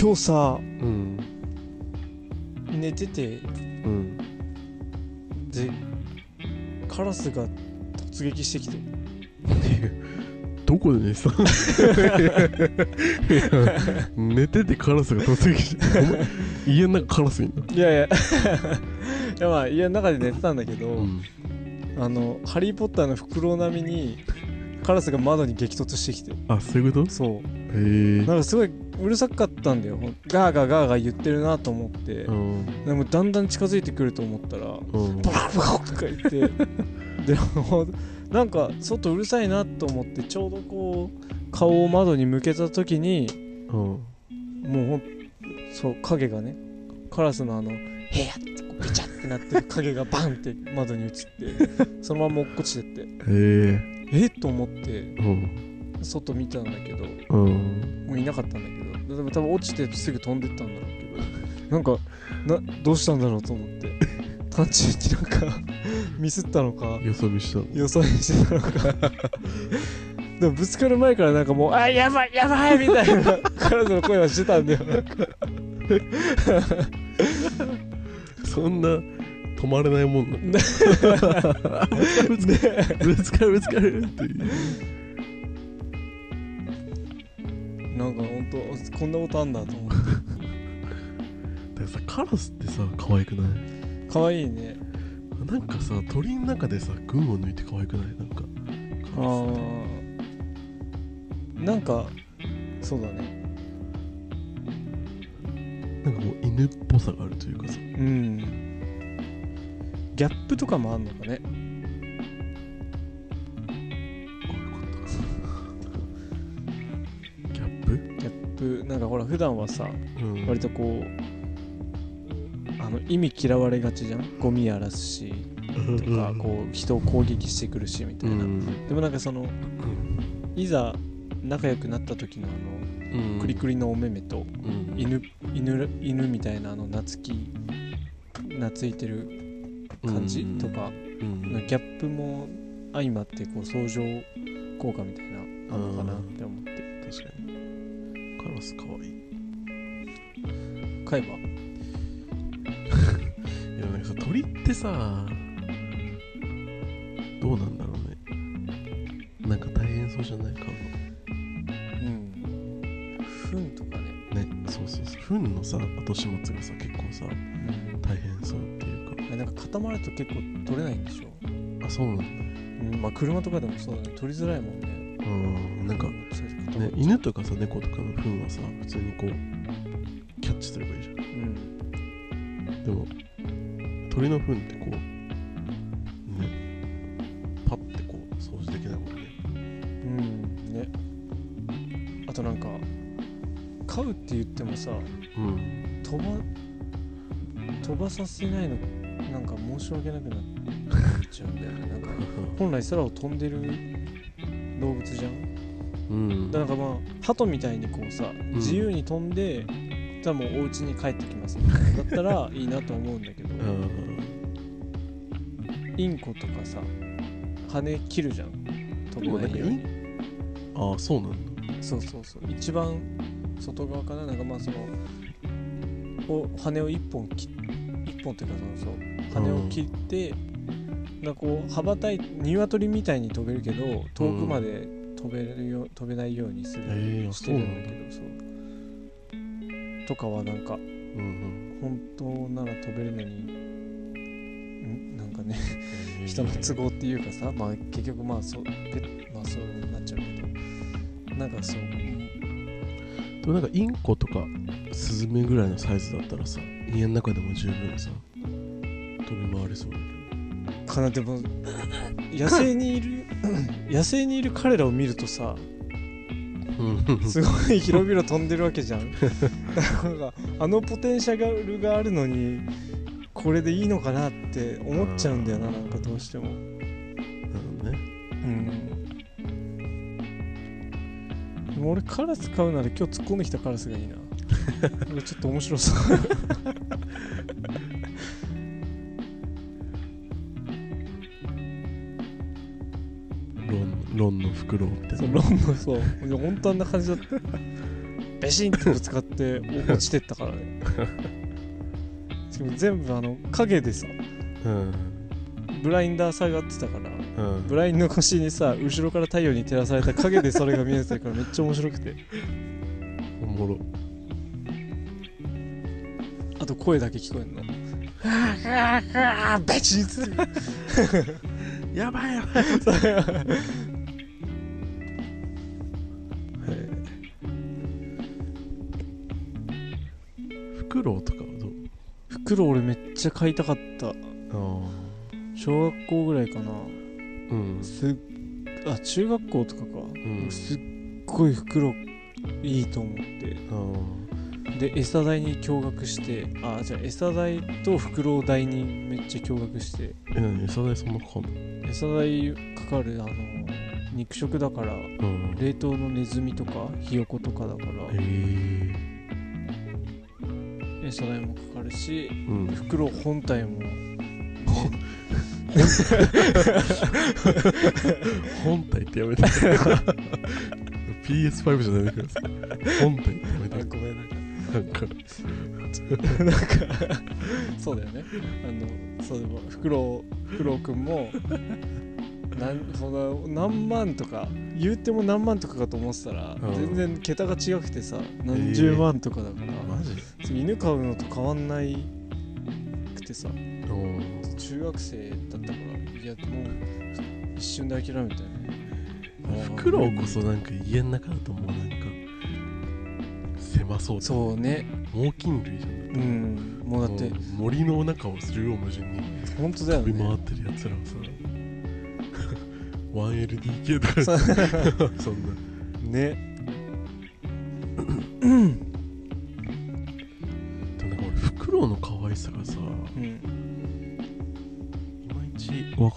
今日さうん。寝ててうん。でカラスが突撃してきて。どこで寝てた 寝ててカラスが突撃して家の中カラスいんの？いやいや。いやまあ家の中で寝てたんだけど、うん。あの「ハリー・ポッター」のフクロウ並みにカラスが窓に激突してきて。あそういうこと？そうなんかすごいうるさかったんだよ。ガーガーガーガー言ってるなと思って、うん。でもだんだん近づいてくると思ったらうん。バカバカとか言って。でもなんか外うるさいなと思ってちょうどこう顔を窓に向けた時にうん。もうそう影がねカラスのあの「へや!」ってこうビチャってなってる影がバンって窓に映って そのまま落っこちてって。へええ？っと思って。うん外見たんだけどうん。もういなかったんだけど多分落ちてすぐ飛んでったんだろうけどなんかなどうしたんだろうと思って 単純になんかミスったのかよそ見したの。予想にしてたのか。でもぶつかる前からなんかもう「あやばいやばい!」みたいな 彼女の声はしてたんだよ。なんかそんな止まれないもんな。ね ぶつかるぶつかるっていうなんかほんとこんなことあんだと思って。だからさカラスってさ可愛くない？可愛いね。なんかさ鳥の中でさ群を抜いて可愛くない？なんかカあラスって。ー。なんかそうだね。なんかもう犬っぽさがあるというかさ。うん。ギャップとかもあんのかねなんかほら普段はさうん。割とこうあの意味嫌われがちじゃん？ゴミやらすしとかこう人を攻撃してくるしみたいな、でもなんかそのいざ仲良くなった時のあうん。のクリクリのお目目とうん。犬犬犬みたいなあの懐き懐いてる感じうん。とかうん。のギャップも相まってこう相乗効果みたいなあんのかなって思って。確かにカラス可愛い。買えばいやなんかさ鳥ってさどうなんだろうね。なんか大変そうじゃないかうん。糞とかね、ねそうそうそう。糞のさ後始末がさ結構さ大変そうっていうか。なんか固まると結構取れないんでしょ。あそうなんだ。うんまあ車とかでもそうだね。取りづらいもんねうん。なんかね犬とかさ猫とかの糞はさ普通にこうキャッチすればいいじゃん。うん。でも鳥の糞ってこうねパッてこう掃除できないもんね。うん。ね。あとなんか飼うって言ってもさうん。飛ば飛ばさせないのなんか申し訳なくなっちゃうんだよね。なんか 本来空を飛んでる動物じゃん。うん。だからまあ鳩みたいにこうさ自由に飛んで、じゃあもうお家に帰ってきます。みたいなだったらいいなと思うんだけど インコとかさ羽切るじゃん。飛べないように。ああそうなんだ。そうそうそう。一番外側かな？なんかまあそのを羽を一本切っ一本っていうかそのそう羽を切って、なんかこう羽ばたい鶏みたいに飛べるけど遠くまで飛べるよ飛べないようにする、してるんだけどそうとかはなんかうん本当なら飛べるのにんなんかねうん人の都合っていうかさ、まあ結局まあそうペまあそうなっちゃうけどなんかそう。でもなんかインコとかスズメぐらいのサイズだったらさ家の中でも十分さ飛び回りそうだけかなでも野生にいる 野生にいる彼らを見るとさうん。すごい広々飛んでるわけじゃん。なんかあのポテンシャルがあるのにこれでいいのかなって思っちゃうんだよななんかどうしても。なるほどね。うん。でも俺カラス飼うなら今日突っ込んできたカラスがいいな。俺ちょっと面白そうロンのフクロウみたいなそうロンのそう。いや本当あんな感じだった。ベシンってぶつかってお落ちてったからね。しかも全部あの影でさうん。ブラインダー下がってたからうん。ブラインの腰にさ後ろから太陽に照らされた影でそれが見えてたからめっちゃ面白くて。おもろ。あと声だけ聞こえんの「はぁはぁはぁベチン!」って。やばいやばいフクロウとかはどう？袋俺めっちゃ買いたかった。あ小学校ぐらいかな。うん。すっあ中学校とかか、うん。すっごい袋いいと思って。あで餌代に驚愕して。あじゃあ餌代と袋代にめっちゃ驚愕して。え何餌代そんなかかんの？餌代かかるあの肉食だからうん。冷凍のネズミとかひよことかだから。ええ餌代もかかるしうん。袋本体も。本体ってやめて PS5 じゃないでください本体ってやめてあごめんなんか。なんか。なんかそうだよね。あのそうでもフクロウフクロウくんもなんその何万とか言っても何万とかかと思ってたら、うん。全然桁が違くてさ何十万とかだから、マジ犬飼うのと変わんないくてさ。うん。中学生だったからいやもう一瞬で諦めたよね。フクロウこそなんか家の中だともうなんか狭そうだそうね。猛禽類じゃん。うん。もうだって森の中を縦横無尽に本当だよ飛び回ねってるやつらをさ。1LDK とか。そう。そんな。ね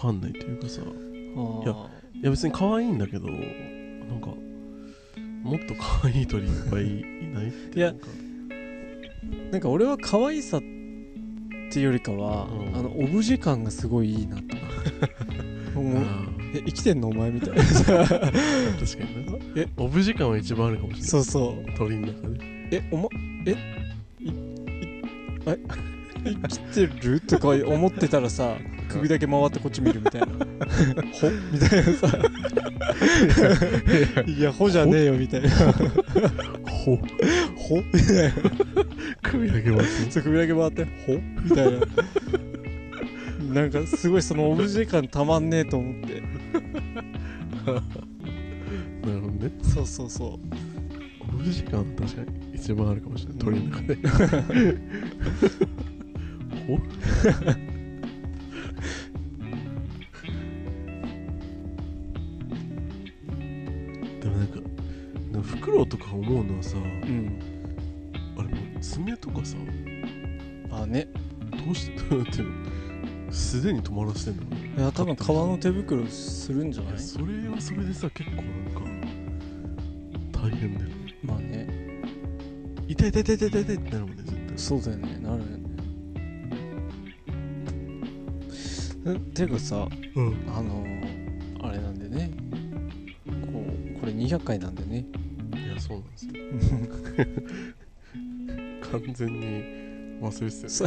かんないというかさ。いあやや別に可愛いんだけどなんかもっと可愛い鳥いっぱいいないっていやなんか俺は可愛さっていうよりかは、うん。あのオブジェ感がすごいいいなと。思う。え生きてんのお前みたいな。ー確かにな。えオブジェ感は一番あるかもしれない。そうそう。鳥の中で。えおまえいいあ 生きてる？とか思ってたらさ首だけ回ってこっち見るみたいな。ほみたいなさ。いやほじゃねえよみたいな。ほほみたいな。首だけ回って。首だけ回ってほみたいな。なんかすごいそのオブジェ感たまんねえと思って。なるほどね。そうそうそう。オブジェ感は確かに一番あるかもしれない。鳥の中で。ほ素手に止まらせてんのいや多分革の手袋するんじゃない？いやそれはそれでさ結構なんか大変だよね。まあね。痛い痛い痛い痛い痛い痛いってなるもんね絶対。そうだよねなるよね。えていうかさうん。あのあれなんでね。こうこれ200回なんでね。いやそうなんですよ。完全に忘れてたよさ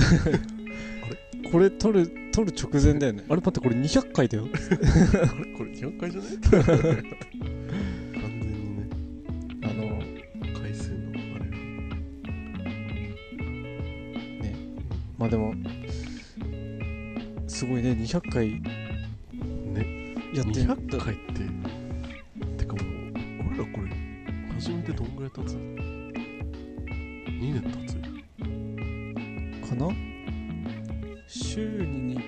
これ撮る撮る直前だよね。あれ待ってこれ200回だよ。あ れこれ200回じゃない？完全にね。あの回数のあれがね。まあでもすごいね。200回。ね。やってんだ。200回っててかもう俺らこれ始めてどんぐらい経つ？の ?2 年経つ？かな？週に2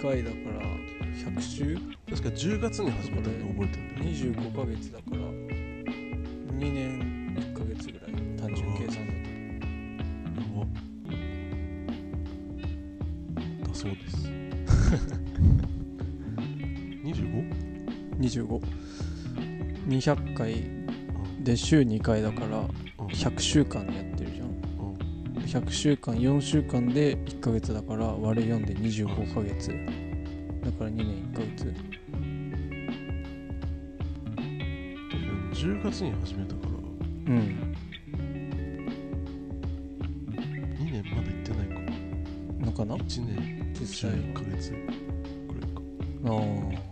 回だから100週？確か10月に始めたって覚えてんだよね。25ヶ月だから2年1ヶ月ぐらい単純計算だやば。だそうです。25? と25200回で週2回だからうん。100週間やっ100週間4週間で1ヶ月だから割る4で25ヶ月。だから2年1ヶ月。10月に始めたから。うん。2年まだ行ってないか。のかな？1年実際11ヶ月くらいか。ああ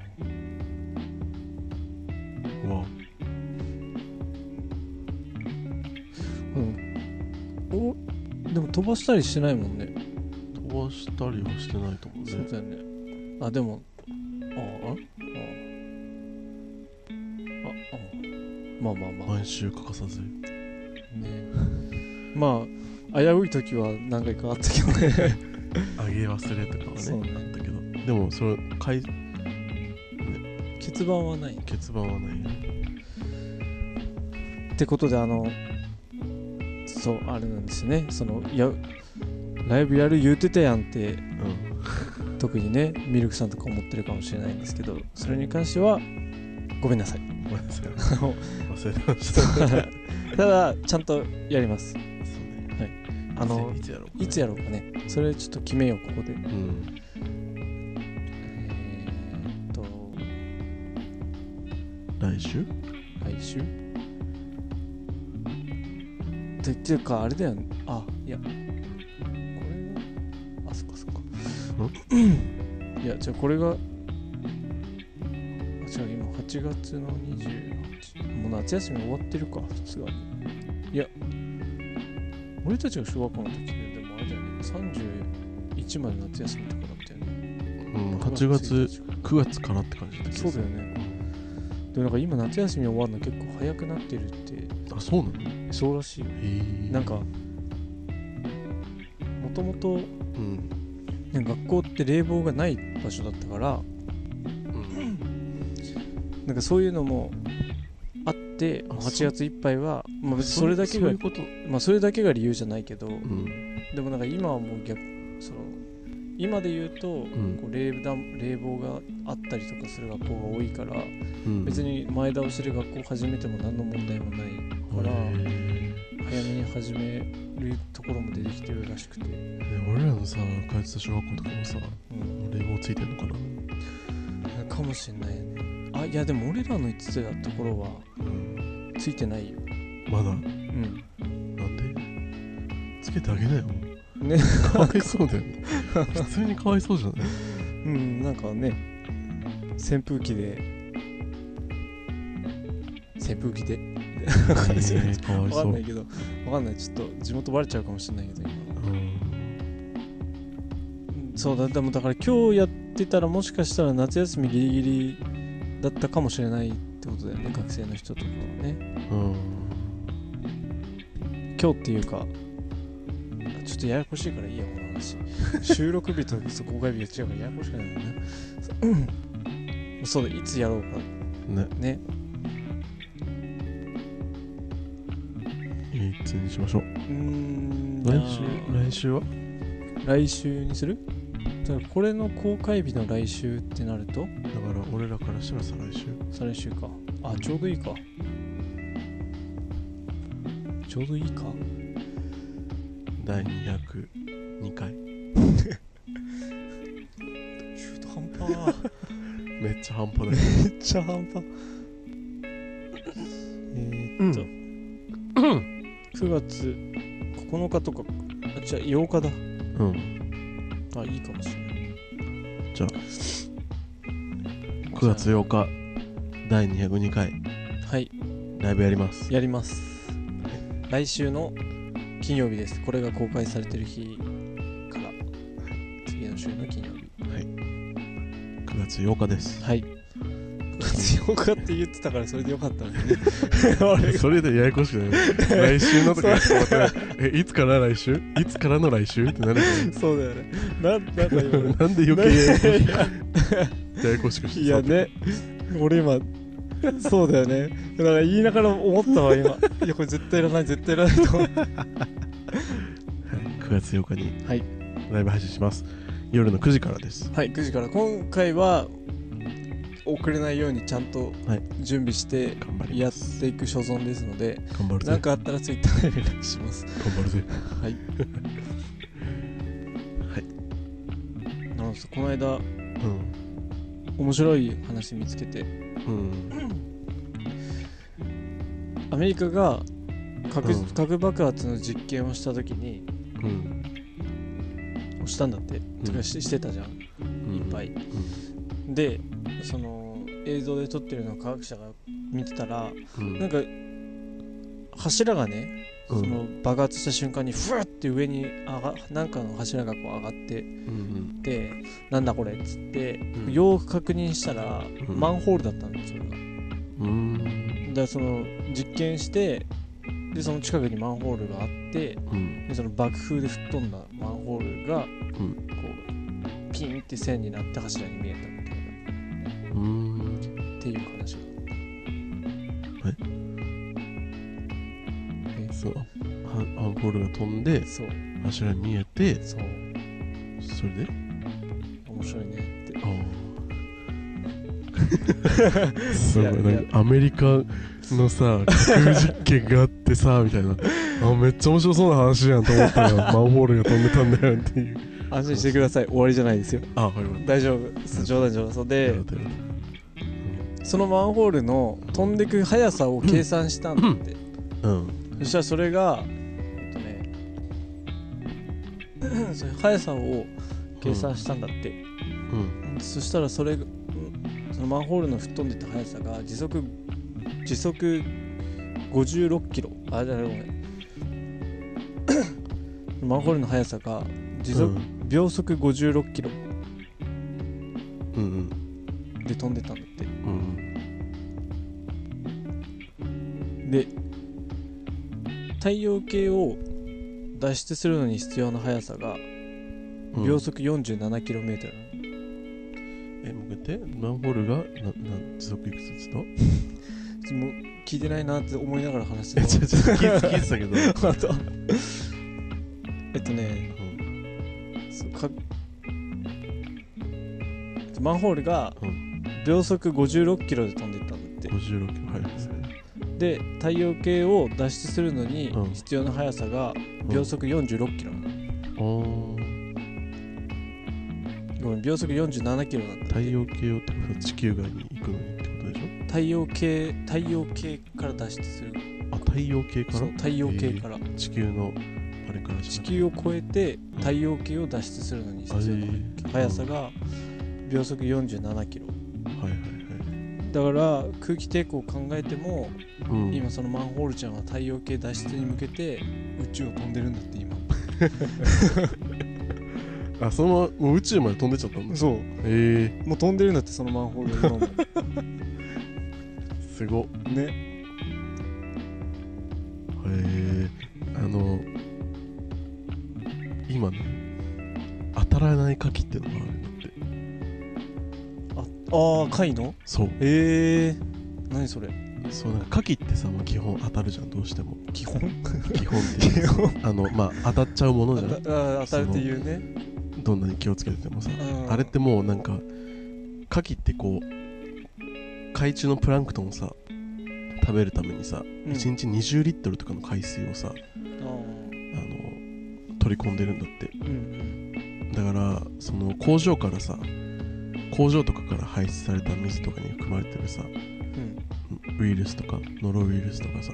飛ばしたりしてないもんね。飛ばしたりはしてないと思うね。そうだよね。あでもああああああまあまあまあ。毎週欠かさず。ね。まあ危うい時は何回かあったけどね。あげ忘れとかはそうね。ねあったけど。でもそれかい欠番はない。欠番はないね。ってことであのそうあれなんですね。そのいやライブやる言うてたやんってうん。特にねミルクさんとか思ってるかもしれないんですけどそれに関してはごめんなさい。ごめんなさい。忘れてました。ただちゃんとやります。い。つやろういつやろうかね。それちょっと決めようここで。うん。えーっと。来週？来週？ってっていうかあれだよね。あいや。これがあそっかそっか。いやじゃあこれがあ違う今8月の28もう夏休み終わってるかさすがに。いや俺たちが小学校の時ででもあれだよね。31まで夏休みとかだったよね。うん8月9月からって感じだったそうだよねでもなんか今夏休み終わるの結構早くなってるってあそうなの？へそうらしいよえなんかもともとうん。ね学校って冷房がない場所だったからうん。なんかそういうのもあってあ8月いっぱいはまあそれだけがそういうこと。まあそれだけが理由じゃないけどうん。でもなんか今はもう逆今で言うと、ん。こう冷暖冷房があったりとかする学校が多いからうん。別に前倒しで学校始めても何の問題もないからへ早めに始めるところも出てきてるらしくて、俺らのさ通ってた小学校とかもさうん、冷房ついてんのかな？かもしんないよね。あいやでも俺らの言ってたところはうん。ついてないよ。まだ？うん。なんで？つけてあげなよね。かわいそうだよね。普通にかわいそうじゃない？うんなんかね扇風機で。扇風機で？わかんないけどわかんない。ちょっと地元バレちゃうかもしれないけど今うん。うん。そうだでもだから今日やってたらもしかしたら夏休みギリギリだったかもしれないってことだよね学生の人とかはね。うん。今日っていうかちょっとややこしいからいいやこの話。収録日と公開日が違うからややこしくないよね。うん。そうだいつやろうか。ね。ね。いつにしましょう？うーん。来週？来週は？来週にする？だからこれの公開日の来週ってなると？だから俺らからしたら再来週。再来週か。あちょうどいいか。ちょうどいいか第202回中途半端。めっちゃ半端だよ。めっちゃ半端。えー、っと、9月9日とかあじゃあ8日だ。うん。あいいかもしれない。じゃあ9月8日第202回はい。ライブやります。やります。来週の金曜日です。これが公開されてる日から。次の週の金曜日。9月8日です。はい。9月8日って言ってたからそれでよかったんね。俺 がそれでややこしくない。来週のとか。えいつから来週？いつからの来週ってなるじそうだよね。ななんか今。なんで余計ややこしくややこしくしていやね。俺今 そうだよね。だから言いながら思ったわ今。いやこれ絶対いらない絶対いらないと思ってはい、9月8日にはい。ライブ配信します。夜の9時からです。はい9時から。今回は遅れないようにちゃんとはい。準備して頑張りやっていく所存ですので頑張るぜ。何かあったらツイッターで連絡します。頑張るぜ。はい。はい。なるほどこの間うん面白い話見つけて。うん。アメリカが核,、うん。核爆発の実験をした時にうん。したんだって、ん。とかししてたじゃん。うん。いっぱい。でその映像で撮ってるのを科学者が見てたらうん。なんか柱がね、うん。その爆発した瞬間にふわって上に上がなんかの柱がこう上がってうんでなんだこれっつって、うん。よく確認したら、うん。マンホールだったんだよ。それが。うん。だからその実験してでその近くにマンホールがあってうん。でその爆風で吹っ飛んだマンホールがうん。こうピンって線になって柱に見えたみたいな。うん。っていう話がはいえそう。はアンポールが飛んで柱に見えてそう。それで？面白いねって。すごいなんかアメリカのさ核実験があってさみたいな。あめっちゃ面白そうな話やんと思ったら マンホールが飛んでたんだよっていう。安心してください。終わりじゃないですよ。あはいはい。大丈夫冗談冗談。そうでそのマンホールの飛んでく速さを計算したんだって、うん。そしたらそれがえっとね 速さを計算したんだって、うんそしたらそれそのマンホールの吹っ飛んでった速さが時速時速56キロ。あじゃないごめん。マンホールの速さが時速、うん。秒速56キロうんで飛んでたんだって。うんで太陽系を脱出するのに必要な速さがうん。秒速 47km なの、えもう一回言って？マンホールが？なな時速いくつっつった？もう聞いてないなって思いながら話してえちょちょ聞いて聞いてたけど。あとえっとね。そうか。マンホールがうん。秒速56キロで飛んでいったんだって。56キロですね。で太陽系を脱出するのにうん。必要な速さが秒速46キロなの、おー秒速47キロだった太陽系をってことは地球外に行くのにってことでし太陽系太陽系から脱出するょあ太陽系から？そう太陽系から、地球のあれから地球を越えて太陽系を脱出するのに必要なあえー速さが秒速47キロ。はいはいだから空気抵抗を考えても、はい、うん、今そのマンホールちゃんは太陽系脱出に向けて宇宙を飛んでるんだって今 あそのままもう宇宙まで飛んでっちゃったんだ。そう。え。もう飛んでるんだってそのマンホール今もー、すご。っねえ。ー、あの今ね当たらない牡蠣ってのがあるんだって。ああ貝の？そう。ええ。ー、何それ？そうなんか牡蠣ってさ、まあ、基本当たるじゃんどうしても。基本？基本っていう。あのまあ当たっちゃうものじゃん。あ当たるっていうねどんなに気をつけててもさうん。あれってもうなんか牡蠣ってこう海中のプランクトンをさ食べるためにさ、うん。1日20リットルとかの海水をさああの取り込んでるんだって。ーうん。だからその工場からさ工場とかから排出された水とかに含まれてるさうん。ウイルスとかノロウイルスとかさ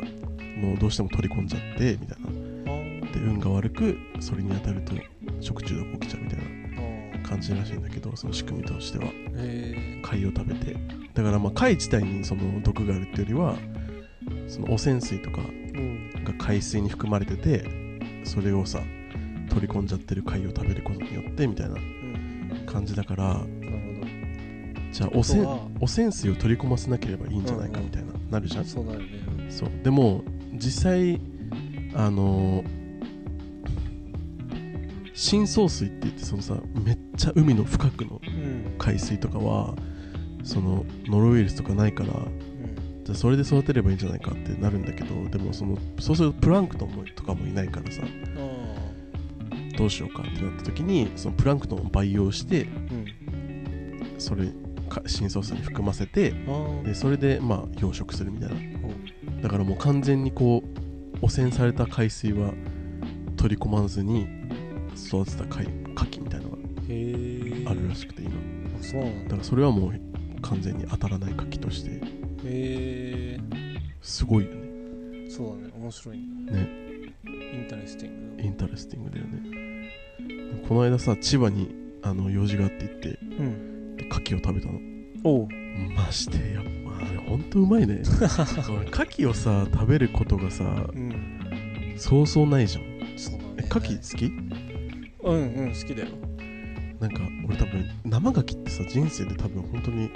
もうどうしても取り込んじゃってみたいな。あー。で運が悪くそれに当たると食中毒起きちゃうみたいな感じらしいんだけどその仕組みとしては。え貝を食べて。だからまあ貝自体にその毒があるっていうよりはその汚染水とかが海水に含まれててそれをさ取り込んじゃってる貝を食べることによってみたいなうん。感じだからじゃあ汚染汚染水を取り込ませなければいいんじゃないかみたいな、なるじゃん。どそうなるね。そう。でも実際あの深層水って言ってそのさめっちゃ海の深くのうん。海水とかはそのノロウイルスとかないからうん。じゃあそれで育てればいいんじゃないかってなるんだけどでもそのそうするとプランクトンもとかもいないからさあどうしようかってなった時にそのプランクトンを培養してあうんそれか深層水に含ませてあでそれでまあ養殖するみたいな。あだからもう完全にこう汚染された海水は取り込まずに育てた牡蠣みたいなのがあるらしくて今そうだからそれはもう完全に当たらない牡蠣としてへえすごいよねそうだね面白いねね interesting in teresting だよねこの間さ千葉にあの用事があって行ってうんで牡蠣を食べたのおうましてやっぱほんとうまいね牡蠣をさ食べることがさうんそうそうないじゃんそうね牡蠣好きうんうん好きだよ。なんか俺多分生牡蠣ってさ人生で多分本当に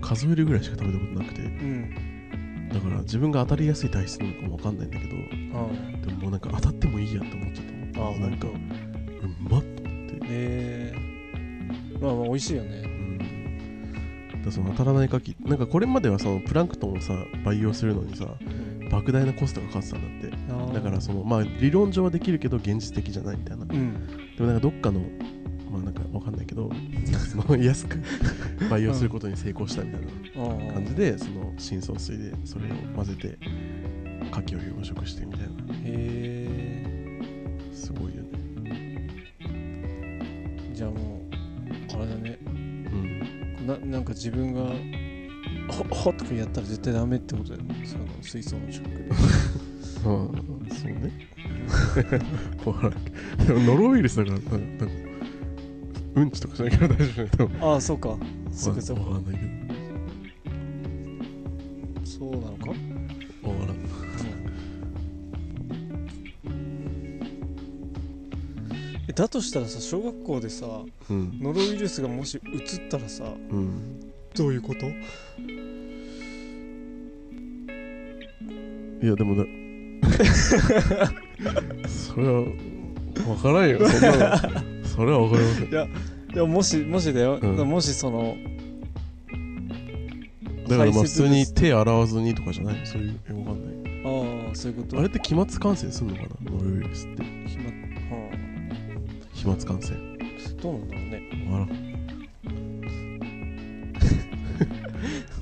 数えるぐらいしか食べたことなくて。うん。だから自分が当たりやすい体質なのかもわかんないんだけどあでももうなんか当たってもいいやって思っちゃったああ。なんかうんまっと思って。へえ。まあまあ美味しいよね。うん。だその当たらない牡蠣なんかこれまではそのプランクトンをさ培養するのにさうん。莫大なコストがかかってたんだって。だからそのまあ理論上はできるけど現実的じゃないみたいな。でうんもなんかどっかのまあなんかわかんないけど その安く培養することに成功したみたいな感じでその深層水でそれを混ぜて牡蠣を養殖してみたいな。へえ。すごいよね。じゃあもうあれだね。うん。ななんか自分がほほっとかやったら絶対ダメってことだよね。その水槽の近くでああそうね ノロウイルスだから多分多分うんちとかしなきゃ大丈夫じゃない多分。ああそうか。そうかそうか。わかんないけそうなのか？どわからん。えだとしたらさ小学校でさうん。ノロウイルスがもし移ったらさうん。どういうこと？いやでもだ それは分からんよ。そんなのそれは分かりませんいやいやもしもしだよ、うん。もしそのだからまあ排普通に手洗わずにとかじゃない？そういうえ分かんない。ああそういうこと？あれって飛沫感染するのかな？ノロウイルスって。暇は飛沫感染。あどうなんだろうね。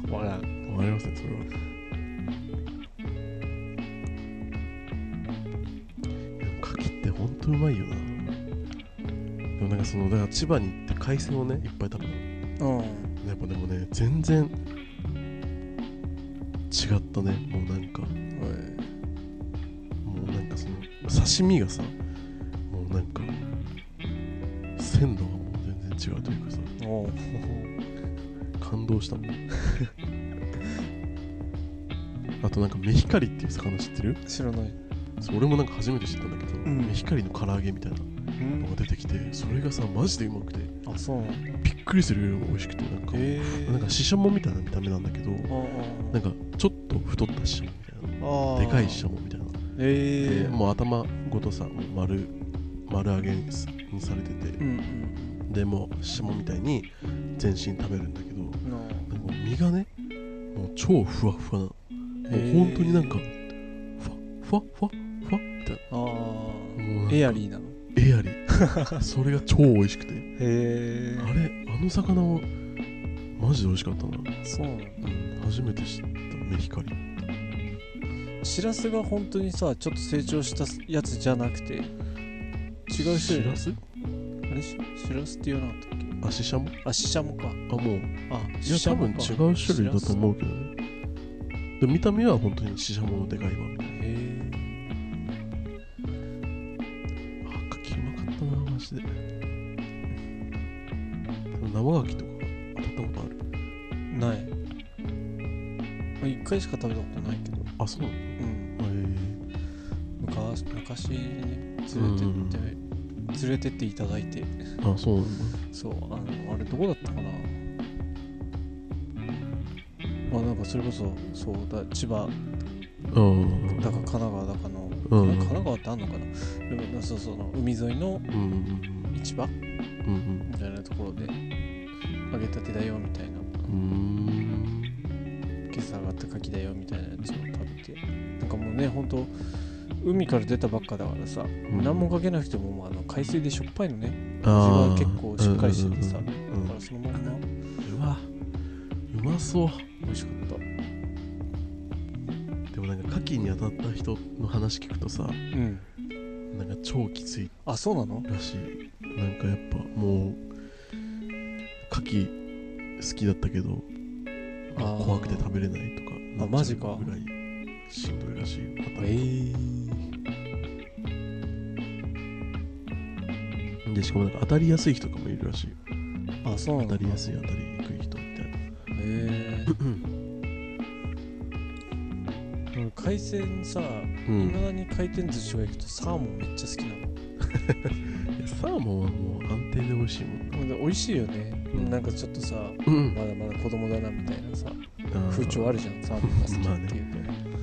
分 からん。わからん。分かりませんそれはとうまいよ。なでもなんかそのだから千葉に行って海鮮をねいっぱい食べたの。うん。やっぱでもね全然違ったね。もうなんか。もうなんかその刺身がさもうなんか鮮度がもう全然違うというかさ。感動したもん。あとなんかメヒカリっていう魚知ってる？知らない俺もなんか初めて知ったんだけど、ん。メヒカリの唐揚げみたいなうん。のが出てきてそれがさマジでうまくてあそう。びっくりするぐらい美味しくてなんか、へえなんかシシャモみたいな見た目なんだけどなんかちょっと太ったシシャモみたいなでかいシシャモみたいな。へえでもう頭ごとさもう丸丸揚げにされててうんうん。でもうシシャモみたいに全身食べるんだけど身がねもう超ふわふわなもう本当になんかふわふわふわふわみた。いああかエアリーなの？エアリー。それが超美味しくて。へえあれ？あの魚はマジで美味しかったな、そうなんだ。うん、初めて知ったメヒカリ。しらすが本当にさちょっと成長したやつじゃなくて違う種類。しらすあれ？ししらすって言わなかったっけ？あシシャモ？あししゃもか。あもう。あいや多分違う種類だと思うけどね。で見た目は本当にシシャモのでかいわみたいな。へえまあ一回しか食べたことないけど。あそうなの？うん。へ昔昔ね連れてって、連れてっていただいて。えあそうなんだ。そうあのあれどこだったかな。まあなんかそれこそそうだ千葉。うんだか神奈川だかの、うん神奈川ってあんのかな。でもそうそうの海沿いのうんうん市場うんうん。みたいなところで揚げたてだよみたいな。うん今朝がった牡蠣だよみたいなやつを食べて。なんかもうねほんと海から出たばっかだからさ、ん。何もかけなくてももうあの海水でしょっぱいのね味あはー結構しっかりしててさ、うんうんうんだからそのまんま。うわ。うまそう。美味しかった。でもなんか牡蠣に当たった人の話聞くとさうん。なんか超きつい。あそうなの？らしい。なんかやっぱもう牡蠣好きだったけど怖くて食べれないとかあマジか。ぐらいしんどいらしい。よええでしかもなんか当たりやすい人とかもいるらしいよ。あそうなの当たりやすい当たりにくい人みたいな。へえうん海鮮さうん。いまだに回転寿司が行くとサーモンめっちゃ好きなの。サーモンはもう安定で美味しいもんな。ほんで美味しいよね、うんなんかちょっとさうん。まだまだ子供だなみたいなさ風潮あるじゃんサーモンが好きっていう。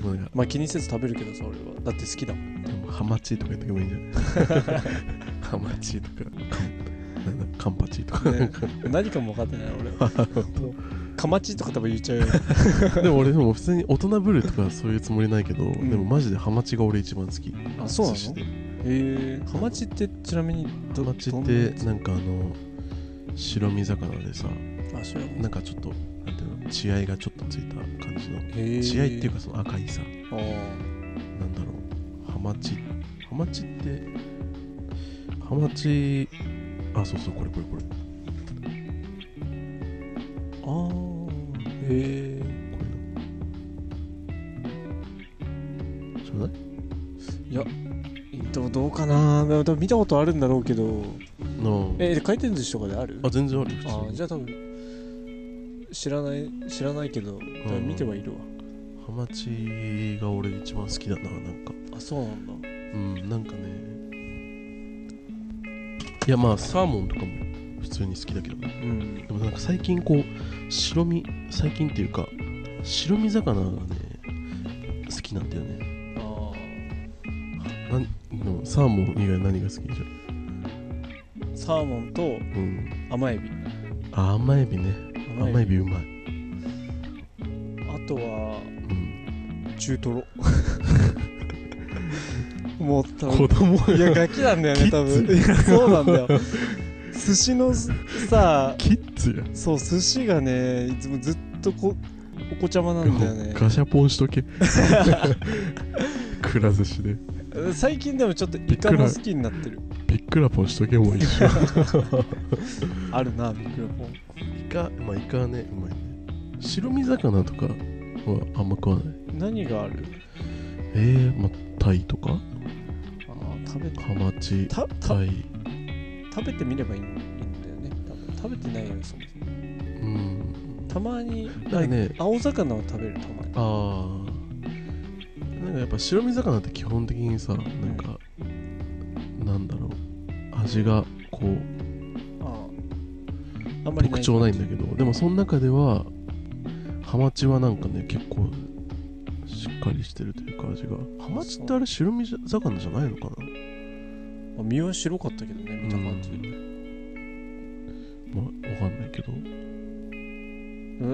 と、もうなんかまあ気にせず食べるけどさ俺は。だって好きだもん。でもハマチとか言ってけばいいんじゃない？ハマチとか。カンパチとか、ね。何かも分かってない俺。は カマチとか多分言っちゃうよ。でも俺でも普通に大人ぶるとかそういうつもりないけど、ん。でもマジでハマチが俺一番好き。あそうなの？寿司で。えー、ハマチってちなみにハどマチってなんかあの白身魚でさなんかちょっとなんていうの血合いがちょっとついた感じの。血合いっていうかその赤いさ。なんだろう。ハマチ。ハマチってハマチあそうそうこれこれこれ。あー。へえこれちょうだい？いやどうどうかな。見たことあるんだろうけど。のえ回転寿司とかである？あ全然あるよ普通あにじゃあ多分知らない知らないけど見てはいるわ、ハマチが俺一番好きだななんか。あそうなんだ。うんなんかね。いやまあサーモンとかも普通に好きだけど。ねうん。でもなんか最近こう白身最近っていうか白身魚がね好きなんだよね。あなんでもサーモン以外何が好きじゃんーサーモンとうん。甘エビ。あ甘エビね。甘エビ。うまい。あとはうん。中トロ。もう多分子供いやガキなんだよね多分。キいやそうなんだよ。寿司のさキッズや。そう寿司がねいつもずっとこお子ちゃまなんだよね。ガシャポンしとけ。くら寿司で。最近でもちょっとイカも好きになってるビックラポンしとけもう一緒あるなビックラポン。イカまあイカはね。うまいね。白身魚とかはあんま食わない。何がある？えー、まあタイとか。あー食べて。ハマチタイ。食べてみればいいいいんだよね。多分。食べてないよそもそも。うん。たまにね青魚を食べるたまに。ああなんかやっぱ白身魚って基本的にさなんか、なんだろう。味がこうあああんまり特徴ないんだけど。でもその中ではハマチはなんかね結構しっかりしてるというか味が。ハマチってあれ白身魚じゃないのかな？まあ身は白かったけどね見た感じ、まあわかんないけど。う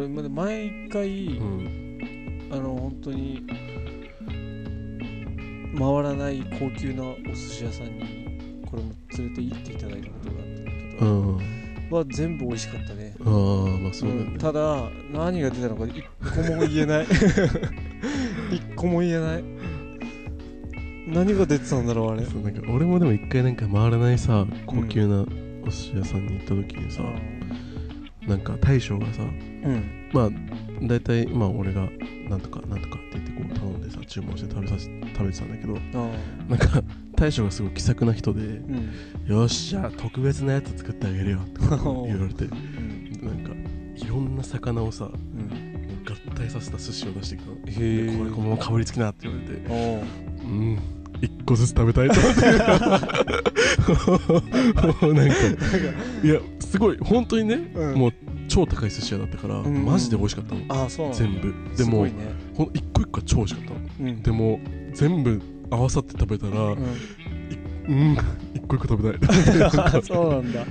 んまあ毎回、うん。あの本当に回らない高級なお寿司屋さんにこれも連れて行っていただいたことがあったんだけうど、ん。は全部美味しかったね。ああまあそうだよね。うんただ何が出たのか一個も言えない。一個も言えない。何が出てたんだろうあれ。そうなんか俺もでも一回なんか回らないさ高級なお寿司屋さんに行った時にさ、なんか大将がさうん。まあ大体まあ俺がなんとかなんとかって言ってこう頼んでさ注文して食べさせ食べてたんだけどあなんか大将がすごい気さくな人でうん「よしじゃあ特別なやつ作ってあげるよ」とか言われてうん。なんかいろんな魚をさ合体させた寿司を出してきたの。へでえこれこのままかぶりつきなって言われておううん。一個ずつ食べたいと思って。なんかいやすごい本当にね、うん。もう超高い寿司屋だったから、うん。マジで美味しかったの。ああそうなんだ。全部。ですもね。一個一個は超美味しかったの。うん。でも全部合わさって食べたらうん。うん。一個一個食べたい。そうなんだ。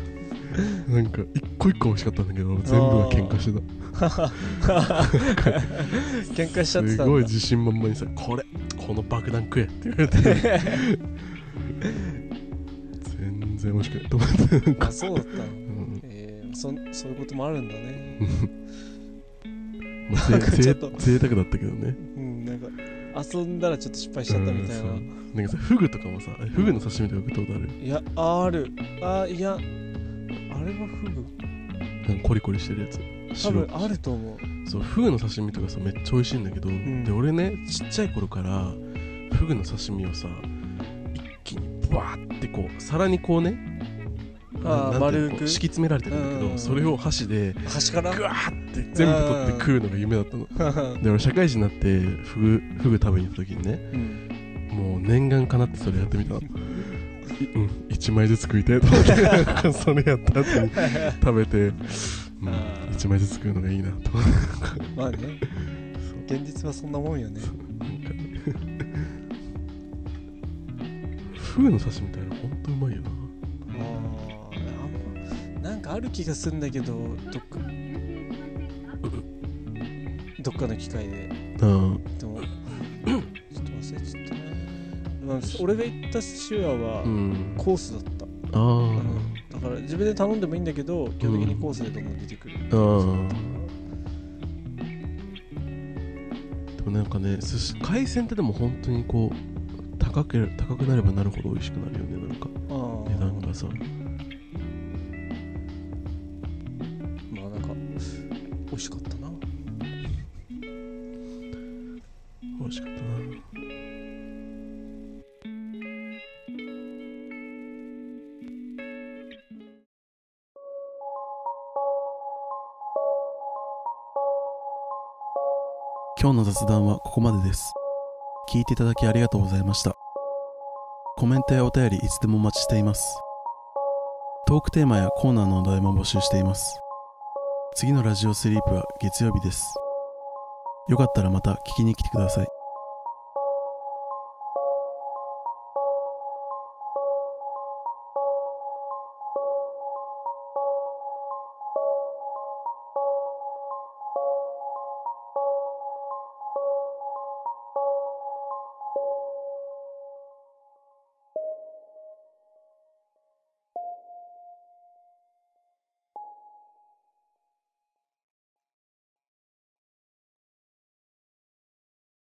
なんか一個一個美味しかったんだけど全部が喧嘩して 喧嘩しちゃたってたすごい自信満々にさ「これこの爆弾食え」って言われて。全然美味しくないと思って。あそうだったの？うん。えー、そそういうこともあるんだね。まあぜ贅沢だったけどね。うんなんか遊んだらちょっと失敗しちゃったみたいな、うんなんかさフグとかもさフグの刺身とか食ったことある？いやある。あいやあれはフグ。なんかコリコリしてるやつ。多白分あると思う。そうフグの刺身とかさめっちゃ美味しいんだけど、ん。で俺ねちっちゃい頃からフグの刺身をさ一気にブワーってこう皿にこうねあ丸く？敷き詰められてるんだけうん。どそれを箸で端から？グワーって全部取って食うのが夢だったの。で俺社会人になってフグフグ食べに行った時にねうん。もう念願かなってそれやってみたの。い うん1枚ずつ食いたいと思って それやった後に 食べて、うん、あー。1枚ずつ食うのがいいなと。まあね。現実はそんなもんよね。フグの刺身みたかある気がするんだけどどっか。どっかの機会で。あでもちょっと忘れちゃった。ねまあ俺が行った寿司屋はうん。コースだった、あうん。ーだから自分で頼んでもいいんだけど基本的にコースでどんどん出てくる、あーでもなんかね寿司海鮮ってでも本当にこう高け高くなればなるほど美味しくなるよねなんか。値段がさしかったな。今日の雑談はここまでです。聞いていただきありがとうございました。コメントやお便りいつでもお待ちしています。トークテーマやコーナーのお題も募集しています。次のラジオスリープは月曜日です。よかったらまた聞きに来てください。